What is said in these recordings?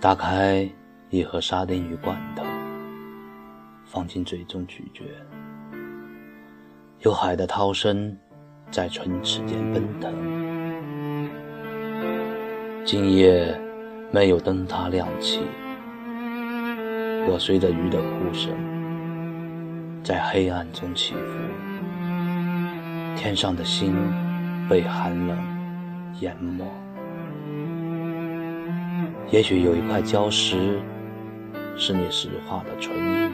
打开一盒沙丁鱼罐头，放进嘴中咀嚼，有海的涛声在唇齿间奔腾。今夜没有灯塔亮起，我随着鱼的哭声在黑暗中起伏。天上的星被寒冷淹没。也许有一块礁石，是你石化的唇印，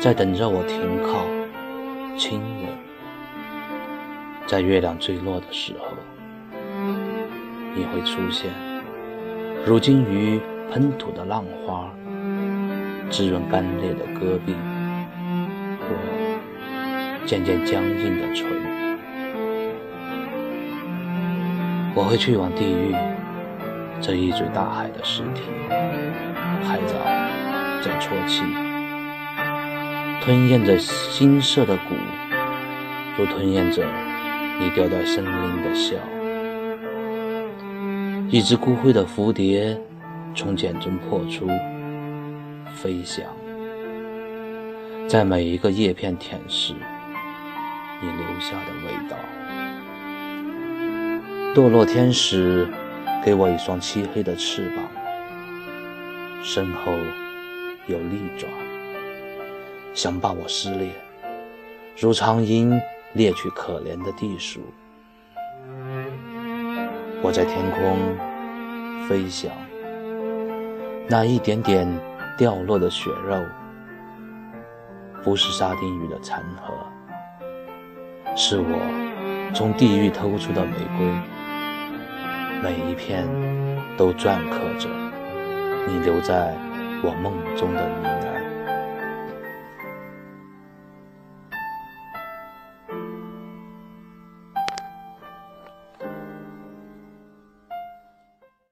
在等着我停靠、亲吻。在月亮坠落的时候，你会出现，如鲸鱼喷吐的浪花，滋润干裂的戈壁，我渐渐僵硬的唇。我会去往地狱。这一嘴大海的尸体，海藻在啜泣，吞咽着金色的骨，如吞咽着你掉在森林的笑。一只孤灰的蝴蝶从茧中破出，飞翔，在每一个叶片舔舐你留下的味道。堕落天使。给我一双漆黑的翅膀，身后有利爪，想把我撕裂，如苍鹰猎取可怜的地鼠。我在天空飞翔，那一点点掉落的血肉，不是沙丁鱼的残骸，是我从地狱偷出的玫瑰。每一片都篆刻着你留在我梦中的呢喃。